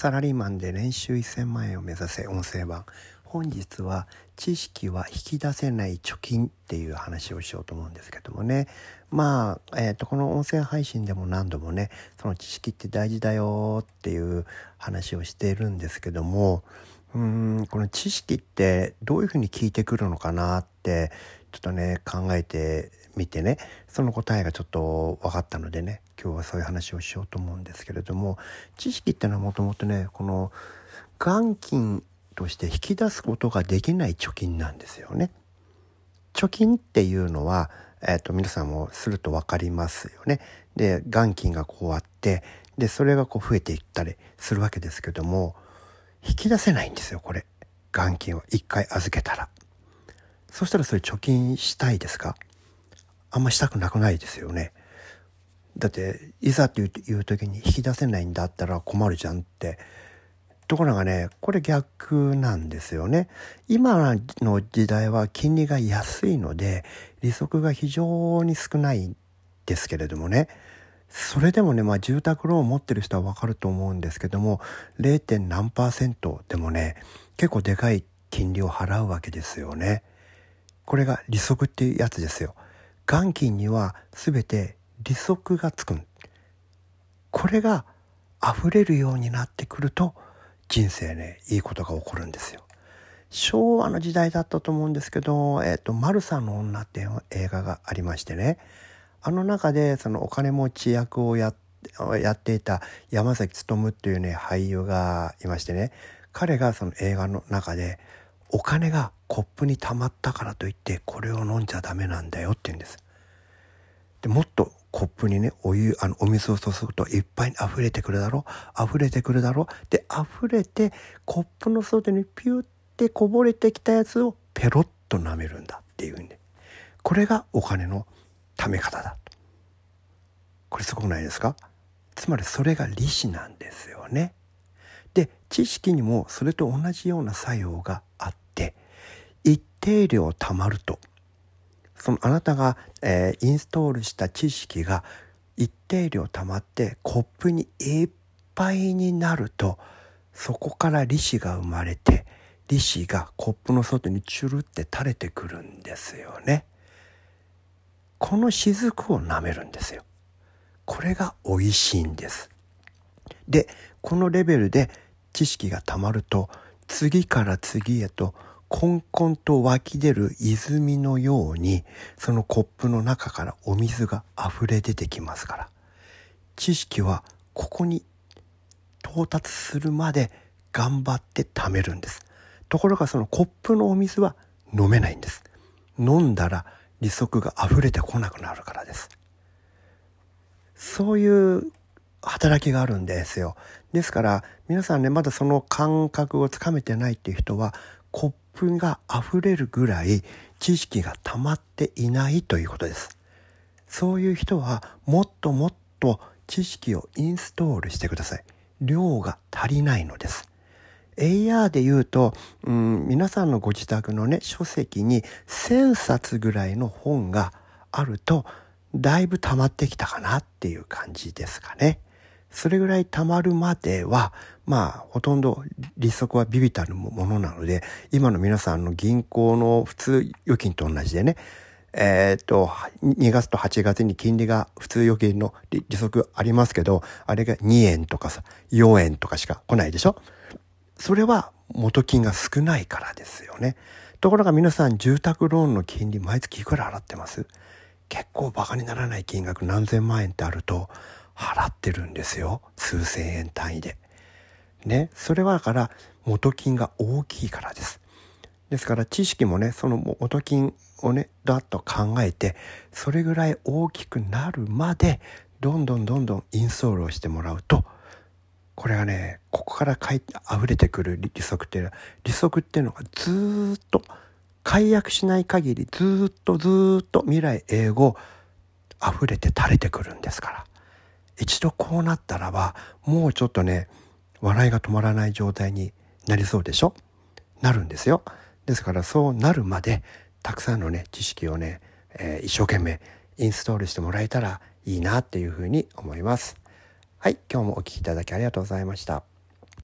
サラリーマンで年収1000万円を目指せ音声版本日は知識は引き出せない貯金っていう話をしようと思うんですけどもね。まあ、えーと、この音声配信でも何度もねその知識って大事だよっていう話をしているんですけどもうんこの知識ってどういうふうに聞いてくるのかなってちょっとね考えてみてね。その答えがちょっと分かったのでね。今日はそういう話をしようと思うんですけれども知識っていうのはもともとねこの元金として引き出すことができない貯金なんですよね。貯金っていうのは、えーと、皆さんもすると分かりますよね。で元金がこうあってでそれがこう増えていったりするわけですけども引き出せないんですよこれ元金を一回預けたら。そしたらそれ貯金したいですか？あんましたくなくないですよね。だっていざという時に引き出せないんだったら困るじゃんってところがねこれ逆なんですよね今の時代は金利が安いので利息が非常に少ないですけれどもねそれでもね、まあ、住宅ローンを持ってる人はわかると思うんですけども 0. 何パーセントでもね結構でかい金利を払うわけですよね。これが利息っていうやつですよ。元金には全て利息がつくこれが溢れるようになってくると人生ねいいことが起こるんですよ。昭和の時代だったと思うんですけど「えーと、マルサの女」っていう映画がありましてねあの中でそのお金持ち役をややっていた山崎努っていうね俳優がいましてね彼がその映画の中でお金がコップに溜まったからといってこれを飲んじゃダメなんだよって言うんです。でもっとコップにねお湯あのお水を注ぐといっぱいに溢れてくるだろう。溢れてくるだろう。で溢れてコップの外にピュッてこぼれてきたやつをペロッと舐めるんだっていうんでこれがお金の貯め方だ。とこれすごくないですか？つまりそれが利子なんですよね。で知識にもそれと同じような作用があって一定量貯まるとそのあなたが、えー、インストールした知識が一定量溜まってコップにいっぱいになるとそこから利子が生まれて利子がコップの外にチュルって垂れてくるんですよね。この雫を舐めるんですよ。これが美味しいんです。でこのレベルで知識がたまると次から次へとこんこんと湧き出る泉のようにそのコップの中からお水が溢れ出てきますから。知識はここに到達するまで頑張って貯めるんです。ところがそのコップのお水は飲めないんです。飲んだら利息が溢れてこなくなるからです。そういう働きがあるんですよ。ですから皆さんねまだその感覚をつかめてないっていう人はコップが溢れるぐらい知識が溜まっていないということです。そういう人はもっともっと知識をインストールしてください。量が足りないのです。AR で言うと、うん、皆さんのご自宅のね、書籍に1000冊ぐらいの本があると、だいぶ溜まってきたかなっていう感じですかね。それぐらい貯まるまでは、まあ、ほとんど利息はビビたるものなので、今の皆さんの銀行の普通預金と同じでね、えっ、と、2月と8月に金利が普通預金の利息ありますけど、あれが2円とかさ、4円とかしか来ないでしょ？それは元金が少ないからですよね。ところが皆さん住宅ローンの金利毎月いくら払ってます？結構バカにならない金額何千万円ってあると、払ってるんですよ数千円単位で。ねそれはだから元金が大きいからです。ですから知識もねその元金をねだと考えてそれぐらい大きくなるまでどんどんどんどんインストールをしてもらうとこれがねここからかい溢れてくる利息っていうのは利息っていうのがずっと解約しない限りずっとずっと未来英語溢れて垂れてくるんですから。一度こうなったらばもうちょっとね笑いが止まらない状態になりそうでしょ？なるんですよ。ですからそうなるまでたくさんのね知識をね、えー、一生懸命インストールしてもらえたらいいなっていうふうに思います。はい、今日もお聴きいただきありがとうございました。